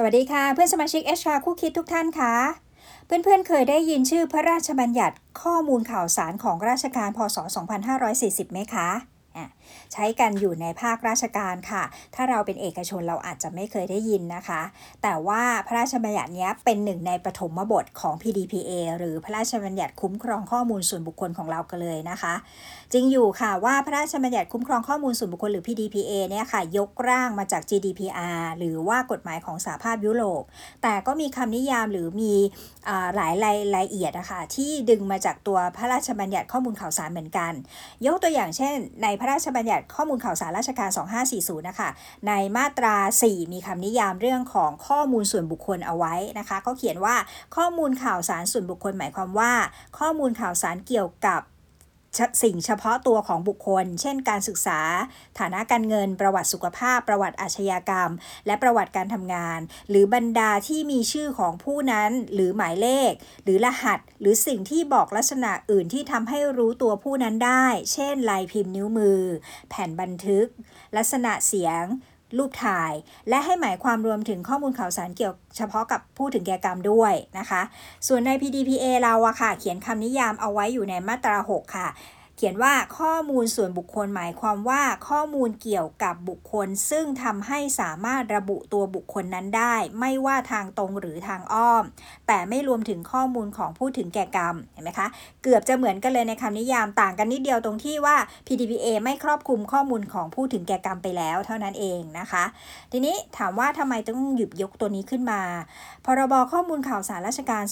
สวัสดีค่ะ เพื่อนสมาชิกเอชาคู่คิดทุกท่านค่ะเพื่อนๆเคยได้ยินชื่อพระราชบัญญัติข้อมูลข่าวสารของราชการพศ 2540 ไหมคะอะ ใช้กันอยู่ในภาคราชการค่ะ ถ้าเราเป็นเอกชนเราอาจจะไม่เคยได้ยินนะคะ แต่ว่าพระราชบัญญัตินี้เป็นหนึ่งในปฐมบทของ PDPA หรือพระราชบัญญัติคุ้มครองข้อมูลส่วนบุคคลของเรากันเลยนะคะ จริงอยู่ค่ะว่าพระราชบัญญัติคุ้มครองข้อมูลส่วนบุคคลหรือ PDPA เนี่ยค่ะ ยกร่างมาจาก GDPR หรือว่ากฎหมายของสหภาพยุโรป แต่ก็มีคำนิยามหรือมีอหลายรายละเอียดนะคะที่ดึงมาจากตัวพระราชบัญญัติข้อมูลข่าวสารเหมือนกัน ยกตัวอย่างเช่นในพระราชบัญญัติข้อมูลข่าวสารราชการ 2540 นะคะ ในมาตรา 4 มีคำนิยามเรื่องของข้อมูลส่วนบุคคลเอาไว้นะคะเขาเขียนว่าข้อมูลข่าวสารส่วนบุคคลหมายความว่า ข้อมูลข่าวสารเกี่ยวกับ สิ่งเฉพาะตัวของบุคคล เช่น การศึกษา ฐานะการเงิน ประวัติสุขภาพ ประวัติอาชญากรรม และประวัติการทำงาน หรือบรรดาที่มีชื่อของผู้นั้น หรือหมายเลข หรือรหัส หรือสิ่งที่บอกลักษณะอื่นที่ทำให้รู้ตัวผู้นั้นได้ เช่น ลายพิมพ์นิ้วมือ แผ่นบันทึก ลักษณะเสียง รูปถ่าย และให้หมายความรวมถึงข้อมูลข่าวสารเกี่ยวเฉพาะกับผู้ถึงแก่กรรมด้วยนะคะ ส่วนใน PDPA เราอะค่ะ เขียนคำนิยามเอาไว้อยู่ในมาตรา 6 ค่ะ เขียนว่าข้อมูลส่วนบุคคลหมายความว่าข้อมูลเกี่ยวกับบุคคล ซึ่งทำให้สามารถระบุตัวบุคคลนั้นได้ ไม่ว่าทางตรงหรือทางอ้อม แต่ไม่รวมถึงข้อมูลของผู้ถึงแก่กรรมเห็นไหมคะ เกือบจะเหมือนกันเลยในคำนิยามต่างกันนิดเดียวตรงที่ว่า PDPA ไม่ครอบคลุมข้อมูลของผู้ถึงแก่กรรมไปแล้ว เท่านั้นเองนะคะ ทีนี้ถามว่าทำไมต้องหยิบยกตัวนี้ขึ้นมา พรบข้อมูลข่าวสารราชการ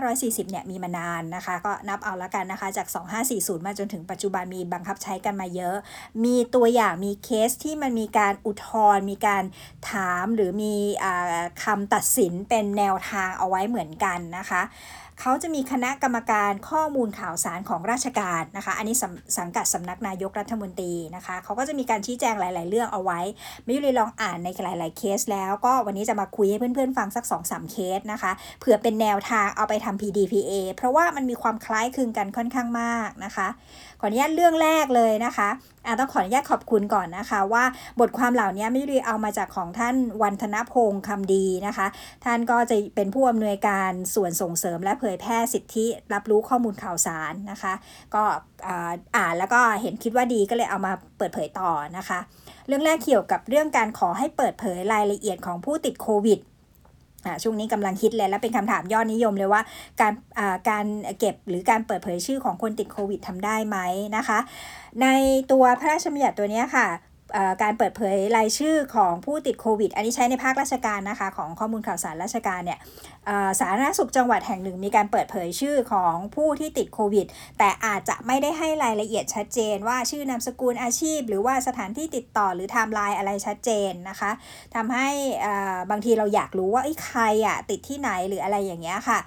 2540 เนี่ยมีมานานนะคะ ก็นับเอาละกันนะคะจาก 2540 มาจนถึงปัจจจุบันมีบังคับใช้กันมาเยอะ มีตัวอย่างมีเคสที่มันมีการอุทธรณ์มีการถามหรือมีอคำตัดสินเป็นแนวทางเอาไว้เหมือนกันนะคะ เขาจะมีคณะกรรมการข้อมูลข่าวสารของราชการนะคะ อันนี้ส,สังกัดสำนักนายกรัฐมนตรีนะคะ เขาก็จะมีการชี้แจงหลาย ๆ เรื่องเอาไว้ ไม่ยุรีลองอ่านในหลาย ๆ เคส แล้วก็วันนี้จะมาคุยให้เพื่อน ๆ ฟังสัก2-3เคสนะคะ เผื่อเป็นแนวทางเอาไปทำ PDPA เพราะว่ามันมีความคล้ายคลึงกันค่อนข้างมากนะคะ ขออนุญาตเรื่องแรกเลยนะคะอะต้องขออนุญาตขอบคุณก่อนนะคะว่าบทความเหล่านี้ไม่ได้เอามาจากของท่านวันธนพงศ์คำดีนะคะ ท่านก็จะเป็นผู้อำนวยการส่วนส่งเสริมและเผยแพร่สิทธิรับรู้ข้อมูลข่าวสารนะคะ ก็อ่าอ่านแล้วก็เห็นคิดว่าดีก็เลยเอามาเปิดเผยต่อนะคะ เรื่องแรกเกี่ยวกับเรื่องการขอให้เปิดเผยรายละเอียดของผู้ติดโควิดอ่าช่วงนี้กำลังคิดเลยและเป็นคำถามยอดนิยมเลยว่า การการเก็บหรือการเปิดเผยชื่อของคนติดโควิดทำได้ไหมนะคะ ในตัวพระราชบัญญัติตัวนี้ค่ะการเปิดเผยรายชื่อของผู้ติดโควิด อันนี้ใช้ในภาคราชการนะคะ ของข้อมูลข่าวสารราชการเนี่ย สาธารณสุขจังหวัดแห่งหนึ่ง มีการเปิดเผยชื่อของผู้ที่ติดโควิด แต่อาจจะไม่ได้ให้รายละเอียดชัดเจน ว่าชื่อนามสกุลอาชีพ หรือว่าสถานที่ติดต่อหรือไทม์ไลน์อะไรชัดเจนนะคะทำให้บางทีเราอยากรู้ว่าไอ้ใครอะติดที่ไหนหรืออะไรอย่างเงี้ยค่ะ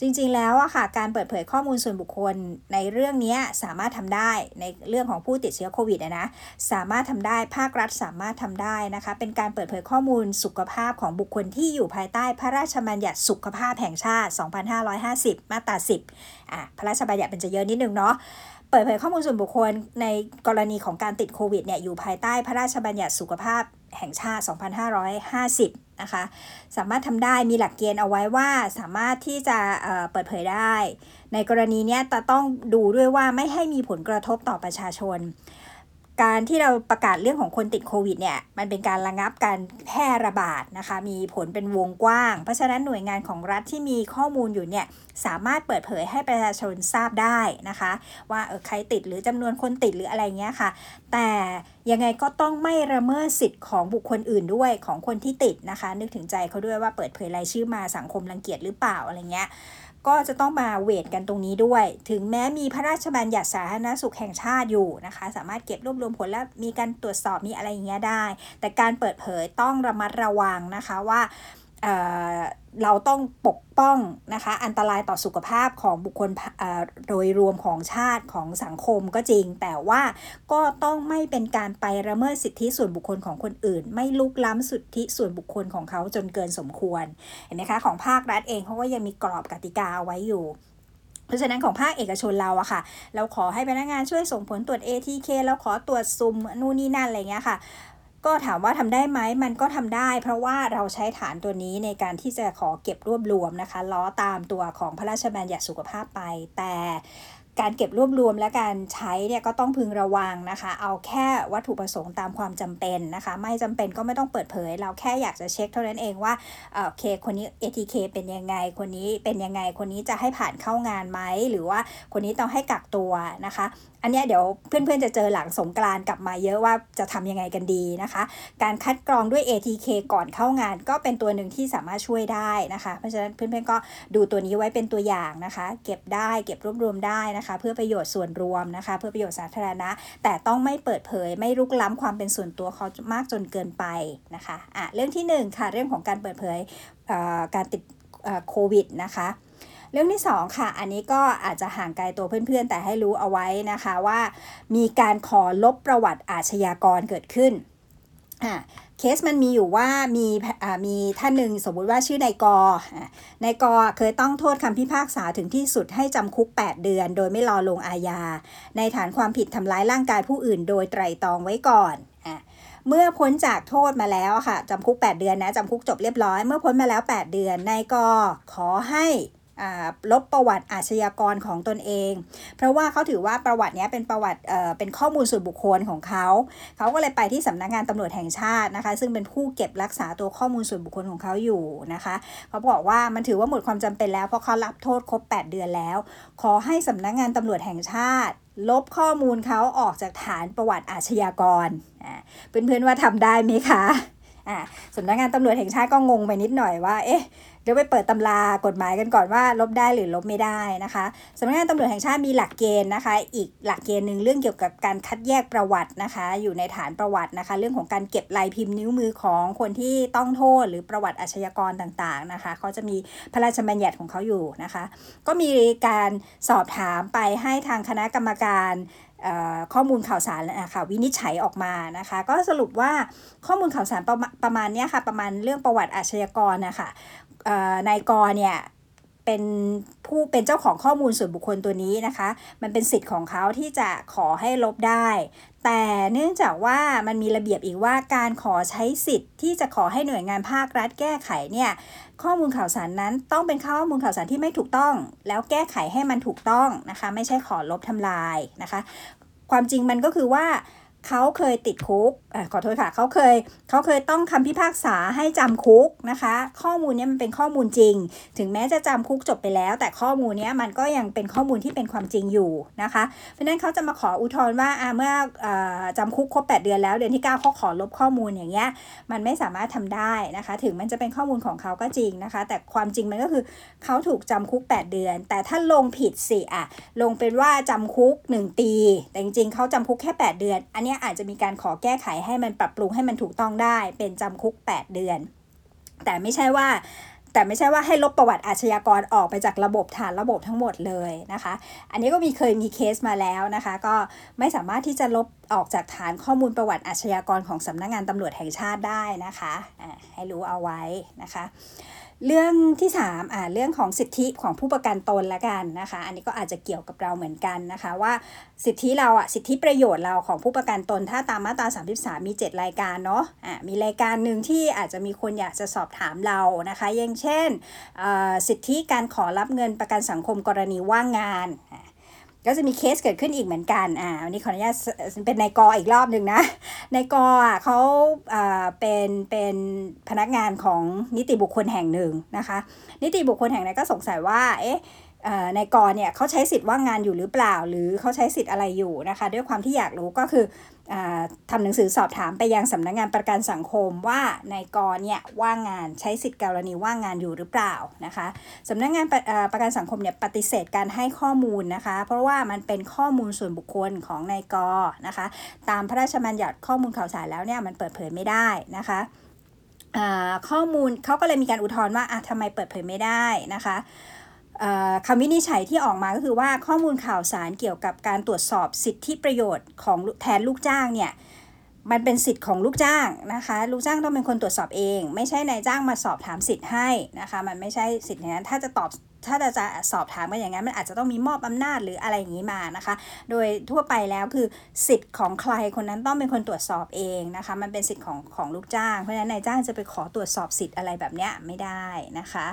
จริงๆแล้วอะค่ะการเปิดเผยข้อมูลส่วนบุคคลในเรื่องนี้สามารถทำได้ในเรื่องของผู้ติดเชื้อโควิดนะสามารถทำได้ภาครัฐสามารถทำได้นะคะ เป็นการเปิดเผยข้อมูลสุขภาพของบุคคลที่อยู่ภายใต้พระราชบัญญัติสุขภาพแห่งชาติ 2550 มาตรา 10อะพระราชบัญญัติเป็นจะเยอะนิดนึงเนาะเปิดเผยข้อมูลส่วนบุคคลในกรณีของการติดโควิดเนี่ยอยู่ภายใต้พระราชบัญญัติสุขภาพแห่งชาติ 2550 นะคะ สามารถทำได้มีหลักเกณฑ์เอาไว้ว่าสามารถที่จะเอ่อเปิดเผยได้ ในกรณีเนี้ยจะต้องดูด้วยว่าไม่ให้มีผลกระทบต่อประชาชน การที่เราประกาศเรื่องของคนติดโควิดเนี่ยมันเป็นการระงับการแพร่ระบาดนะคะ มีผลเป็นวงกว้าง เพราะฉะนั้นหน่วยงานของรัฐที่มีข้อมูลอยู่เนี่ยสามารถเปิดเผยให้ประชาชนทราบได้นะคะ ว่าเออใครติดหรือจำนวนคนติดหรืออะไรเงี้ยค่ะ แต่ยังไงก็ต้องไม่ละเมิดสิทธิ์ของบุคคลอื่นด้วยของคนที่ติดนะคะ นึกถึงใจเขาด้วยว่าเปิดเผยรายชื่อมาสังคมรังเกียจหรือเปล่าอะไรเงี้ย ก็จะต้องมาเวทกันตรงนี้ด้วย ถึงแม้มีพระราชบัญญัติสาธารณสุขแห่งชาติอยู่นะคะ สามารถเก็บรวบรวมผลและมีการตรวจสอบมีอะไรอย่างเงี้ยได้ แต่การเปิดเผยต้องระมัดระวังนะคะว่า เเราต้องปกป้องนะคะอันตรายต่อสุขภาพของบุคคลอ่อโดยรวมของชาติของสังคมก็จริง แต่ว่าก็ต้องไม่เป็นการไปละเมิดสิทธิส่วนบุคคลของคนอื่น ไม่ลุกล้ำสิทธิส่วนบุคคลของเขาจนเกินสมควรเห็นไหมคะของภาครัฐเองเขาก็ยังมีกรอบกติกาเอาไว้อยู่เพราะฉะนั้นของภาคเอกชนเราอะค่ะ เราขอให้พนักงานช่วยส่งผลตรวจ ATK แล้วขอตรวจซุมนู่นนี่นั่นอะไรเงี้ยค่ะ ก็ถามว่าทำได้ไหมมันก็ทำได้ เพราะว่าเราใช้ฐานตัวนี้ในการที่จะขอเก็บรวบรวมนะคะล้อตามตัวของพระราชบัญญัติสุขภาพไป แต่ การเก็บรวบรวมและการใช้เนี่ยก็ต้องพึงระวังนะคะ เอาแค่วัตถุประสงค์ตามความจำเป็นนะคะ ไม่จำเป็นก็ไม่ต้องเปิดเผย เราแค่อยากจะเช็คเท่านั้นเองว่าเอ่อโอเคคนนี้ ATK เป็นยังไง คนนี้เป็นยังไง คนนี้จะให้ผ่านเข้างานไหม หรือว่าคนนี้ต้องให้กักตัวนะคะ อันนี้เดี๋ยวเพื่อนๆจะเจอหลังสงกรานกลับมาเยอะว่าจะทำยังไงกันดีนะคะ การคัดกรองด้วย ATK ก่อนเข้างาน ก็เป็นตัวหนึ่งที่สามารถช่วยได้นะคะ เพราะฉะนั้นเพื่อนๆก็ดูตัวนี้ไว้เป็นตัวอย่างนะคะ เก็บได้เก็บรวบรวมได้นะคะเพื่อประโยชน์ส่วนรวมนะคะ เพื่อประโยชน์สาธารณะ แต่ต้องไม่เปิดเผย ไม่รุกล้ำความเป็นส่วนตัวเขามากจนเกินไปนะคะอะเรื่องที่หนึ่งค่ะ เรื่องของการเปิดเผยเการติดโควิดนะคะเรื่องที่ 2 ค่ะ อันนี้ก็อาจจะห่างไกลตัวเพื่อนๆ แต่ให้รู้เอาไว้นะคะว่า มีการขอลบประวัติอาชญากรเกิดขึ้นอ่า เคสมันมีอยู่ว่ามีอ่ามีท่านหนึ่งสมมุติว่าชื่อนายกอนายกเคยต้องโทษคำพิพากษาถึงที่สุดให้จำคุก 8 เดือน โดยไม่รอลงอาญา ในฐานความผิดทำร้ายร่างกายผู้อื่น โดยไตรตรองไว้ก่อนอ่าเมื่อพ้นจากโทษมาแล้วค่ะจำคุก 8 เดือนนะจำคุกจบเรียบร้อย เมื่อพ้นมาแล้ว 8 เดือนนายกขอให้ ลบประวัติอาชญากรของตนเอง เพราะว่าเขาถือว่าประวัตินี้เป็นประวัติเป็นข้อมูลส่วนบุคคลของเขาเขาก็เลยไปที่สำนักงานตำรวจแห่งชาตินะคะ ซึ่งเป็นผู้เก็บรักษาตัวข้อมูลส่วนบุคคลของเขาอยู่นะคะเขาบอกว่ามันถือว่าหมดความจำเป็นแล้วเพราะเขารับโทษครบ 8 เดือนแล้ว ขอให้สำนักงานตำรวจแห่งชาติลบข้อมูลเขาออกจากฐานประวัติอาชญากร เพื่อนๆว่าทำได้ไหมคะ อ่าสำนักงานตำรวจแห่งชาติก็งงไปนิดหน่อยว่า เอ๊ะเดี๋ยวไปเปิดตำรากฎหมายกันก่อนว่าลบได้หรือลบไม่ได้นะคะสำนักงานตำรวจแห่งชาติมีหลักเกณฑ์นะคะ อีกหลักเกณฑ์หนึ่งเรื่องเกี่ยวกับการคัดแยกประวัตินะคะ อยู่ในฐานประวัตินะคะ เรื่องของการเก็บลายพิมพ์นิ้วมือของคนที่ต้องโทษ หรือประวัติอาชญากรต่างๆนะคะเขาจะมีพระราชบัญญัติของเขาอยู่นะคะ ก็มีการสอบถามไปให้ทางคณะกรรมการ ข้อมูลข่าวสารนะคะวินิจฉัยออกมานะคะ ก็สรุปว่าข้อมูลข่าวสารประมาณประมาณนี้ค่ะ ประมาณเรื่องประวัติอาชญากรนะคะนายกรเนี่ย เป็นผู้เป็นเจ้าของข้อมูลส่วนบุคคลตัวนี้นะคะ มันเป็นสิทธิ์ของเขาที่จะขอให้ลบได้ แต่เนื่องจากว่ามันมีระเบียบอีกว่าการขอใช้สิทธิ์ที่จะขอให้หน่วยงานภาครัฐแก้ไขเนี่ยข้อมูลข่าวสารนั้นต้องเป็นข้อมูลข่าวสารที่ไม่ถูกต้อง แล้วแก้ไขให้มันถูกต้องนะคะ ไม่ใช่ขอลบทำลายนะคะ ความจริงมันก็คือว่า เขาเคยติดคุกอะขอโทษค่ะเขาเคยเขาเคยต้องคำพิพากษาให้จำคุกนะคะ ข้อมูลนี้มันเป็นข้อมูลจริง ถึงแม้จะจำคุกจบไปแล้ว แต่ข้อมูลนี้มันก็ยังเป็นข้อมูลที่เป็นความจริงอยู่นะคะ เพราะนั้นเขาจะมาขออุทธรณ์ว่าอะเมื่ออจำคุกครบ 8 เดือนแล้ว เดือนที่ 9เขาขอลบข้อมูลอย่างเงี้ยมันไม่สามารถทำได้นะคะ ถึงมันจะเป็นข้อมูลของเขาก็จริงนะคะ แต่ความจริงมันก็คือเขาถูกจำคุก 8 เดือน แต่ถ้าลงผิดสิอะลงเป็นว่าจำคุก 1 ปี แต่จริงๆเขาจำคุกแค่ 8 เดือน อันเนี้ยอาจจะมีการขอแก้ไขให้มันปรับปรุงให้มันถูกต้องได้ เป็นจำคุก 8 เดือน แต่ไม่ใช่ว่าแต่ไม่ใช่ว่าให้ลบประวัติอาชญากรออกไปจากระบบฐานระบบทั้งหมดเลยนะคะ อันนี้ก็มีเคยมีเคสมาแล้วนะคะ ก็ไม่สามารถที่จะลบออกจากฐานข้อมูลประวัติอาชญากรของสำนักงานตำรวจแห่งชาติได้นะคะ ให้รู้เอาไว้นะคะ เรื่องที่3อ่าเรื่องของสิทธิของผู้ประกันตนละกันนะคะ อันนี้ก็อาจจะเกี่ยวกับเราเหมือนกันนะคะ ว่าสิทธิเราอะสิทธิประโยชน์เราของผู้ประกันตน ถ้าตามมาตรา 33 มี 7 รายการเนาะอ่ามีรายการหนึ่งที่อาจจะมีคนอยากจะสอบถามเรานะคะอย่างเช่นอ่าสิทธิการขอรับเงินประกันสังคมกรณีว่างงาน ก็จะมีเคสเกิดขึ้นอีกเหมือนกัน อ่า วันนี้ขออนุญาตเป็นนายกออีกรอบหนึ่งนะนายกอะเขาอ่าเป็นเป็นพนักงานของนิติบุคคลแห่งหนึ่งนะคะ นิติบุคคลแห่งนั้นก็สงสัยว่า เอ๊ะนายกรเนี่ยเขาใช้สิทธิ์ว่างงานอยู่หรือเปล่า หรือเขาใช้สิทธิ์อะไรอยู่นะคะ ด้วยความที่อยากรู้ก็คือ ทำหนังสือสอบถามไปยังสำนักงานประกันสังคมว่านายกรเนี่ยว่างงานใช้สิทธิ์กรณีว่างงานอยู่หรือเปล่านะคะสำนักงานประประกันสังคมเนี่ยปฏิเสธการให้ข้อมูลนะคะ เพราะว่ามันเป็นข้อมูลส่วนบุคคลของนายกนะคะ ตามพระราชบัญญัติข้อมูลข่าวสารแล้วเนี่ยมันเปิดเผยไม่ได้นะคะข้อมูลเขาก็เลยมีการอุทธรณ์ว่าอะทำไมเปิดเผยไม่ได้นะคะ คำวินิจฉัยที่ออกมาก็คือว่าข้อมูลข่าวสารเกี่ยวกับการตรวจสอบสิทธิประโยชน์ของแทนลูกจ้างเนี่ยมันเป็นสิทธิ์ของลูกจ้างนะคะ ลูกจ้างต้องเป็นคนตรวจสอบเอง ไม่ใช่นายจ้างมาสอบถามสิทธิ์ให้นะคะ มันไม่ใช่สิทธิ์อย่างนั้นถ้าจะตอบถ้าจะจะสอบถามกันอย่างนั้นมันอาจจะต้องมีมอบอำนาจหรืออะไรอย่างนี้มานะคะ โดยทั่วไปแล้วคือสิทธิ์ของใครคนนั้นต้องเป็นคนตรวจสอบเองนะคะ มันเป็นสิทธิ์ของของลูกจ้างเพราะฉะนั้นนายจ้างจะไปขอตรวจสอบสิทธิ์อะไรแบบเนี้ยไม่ได้นะคะ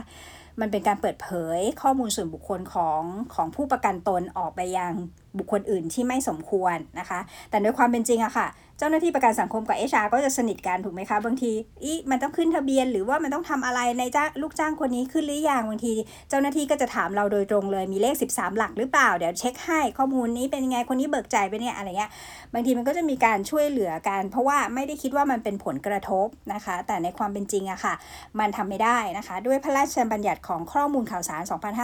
มันเป็นการเปิดเผยข้อมูลส่วนบุคคลของของผู้ประกันตนออกไปยังบุคคลอื่นที่ไม่สมควรนะคะ แต่ในความเป็นจริงอะค่ะ เจ้าหน้าที่ประกันสังคมกับ HR ก็จะสนิทกันถูกไหมคะ บางทีอีมันต้องขึ้นทะเบียน หรือว่ามันต้องทำอะไรในจ้าลูกจ้างคนนี้ขึ้นหรือยังบางที เจ้าหน้าที่ก็จะถามเราโดยตรงเลยมีเลข 13 หลักหรือเปล่า เดี๋ยวเช็คให้ข้อมูลนี้เป็นยังไงคนนี้เบิกจ่ายไปเนี่ยอะไรเงี้ยบางทีมันก็จะมีการช่วยเหลือกัน เพราะว่าไม่ได้คิดว่ามันเป็นผลกระทบนะคะ แต่ในความเป็นจริงอะค่ะ มันทำไม่ได้นะคะ ด้วยพระราชบัญญัติของข้อมูลข่าวสาร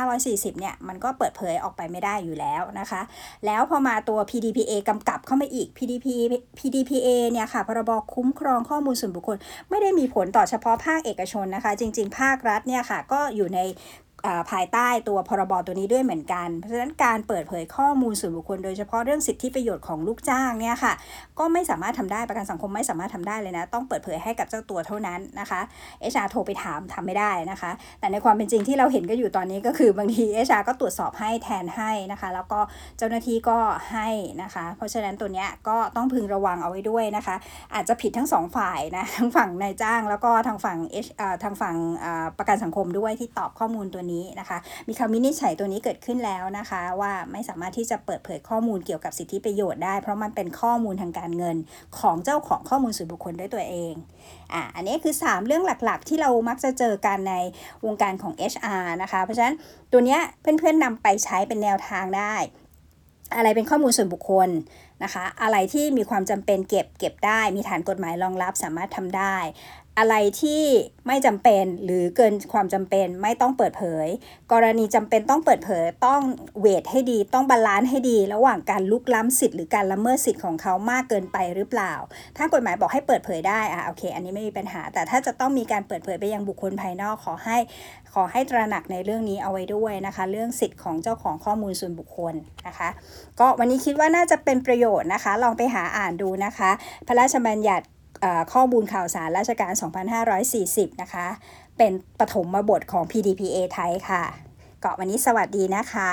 2540 เนี่ย มันก็เปิดเผยออกไปไม่ได้อยู่แล้วนะคะ แล้วพอมาตัว PDPA กำกับเข้ามาอีก PDP PDPA เนี่ยค่ะ พรบคุ้มครองข้อมูลส่วนบุคคล ไม่ได้มีผลต่อเฉพาะภาคเอกชนนะคะ จริง ๆ ภาครัฐเนี่ยค่ะ ก็อยู่ใน ภายใต้ตัวพรบตัวนี้ด้วยเหมือนกัน เพราะฉะนั้นการเปิดเผยข้อมูลส่วนบุคคลโดยเฉพาะเรื่องสิทธิประโยชน์ของลูกจ้างเนี่ยค่ะ ก็ไม่สามารถทำได้ประกันสังคมไม่สามารถทำได้เลยนะ ต้องเปิดเผยให้กับเจ้าตัวเท่านั้นนะคะ HR โทรไปถามทำไม่ได้นะคะ แต่ในความเป็นจริงที่เราเห็นก็อยู่ตอนนี้ก็คือบางที HR ก็ตรวจสอบให้แทนให้นะคะ แล้วก็เจ้าหน้าที่ก็ให้นะคะ เพราะฉะนั้นตัวเนี้ยก็ต้องพึงระวังเอาไว้ด้วยนะคะ อาจจะผิดทั้งสองฝ่ายนะทั้งฝั่งนายจ้าง แล้วก็ทางฝั่งเอ่อทางฝั่งประกันสังคมด้วยที่ตอบข้อมูลตัวนี้นะคะ มีคำวินิจฉัยตัวนี้เกิดขึ้นแล้วนะคะ ว่าไม่สามารถที่จะเปิดเผยข้อมูลเกี่ยวกับสิทธิประโยชน์ได้ เพราะมันเป็นข้อมูลทางการเงินของเจ้าของข้อมูลส่วนบุคคลด้วยตัวเองอะอันนี้คือ 3 เรื่องหลักๆ ที่เรามักจะเจอกันในวงการของ HR นะคะ เพราะฉะนั้นตัวเนี้ยเพื่อนๆนำไปใช้เป็นแนวทางได้อะไรเป็นข้อมูลส่วนบุคคลนะคะ อะไรที่มีความจำเป็นเก็บเก็บได้ มีฐานกฎหมายรองรับสามารถทำได้ อะไรที่ไม่จำเป็นหรือเกินความจำเป็นไม่ต้องเปิดเผย กรณีจำเป็นต้องเปิดเผยต้อง weight ให้ดี ต้อง balance ให้ดี ระหว่างการลุกล้ำสิทธิ์หรือการละเมิดสิทธิ์ของเขามากเกินไปหรือเปล่า ถ้ากฎหมายบอกให้เปิดเผยได้อะโอเค อันนี้ไม่มีปัญหา แต่ถ้าจะต้องมีการเปิดเผยไปยังบุคคลภายนอกขอให้ขอให้ตระหนักในเรื่องนี้เอาไว้ด้วยนะคะ เรื่องสิทธิ์ของเจ้าของข้อมูลส่วนบุคคลนะคะ ก็วันนี้คิดว่าน่าจะเป็นประโยชน์นะคะ ลองไปหาอ่านดูนะคะ พระราชบัญญัติ ข้อมูลข่าวสารราชการ 2540 นะคะ เป็นปฐมบทของ PDPA ไทยค่ะ เกาะวันนี้สวัสดีนะคะ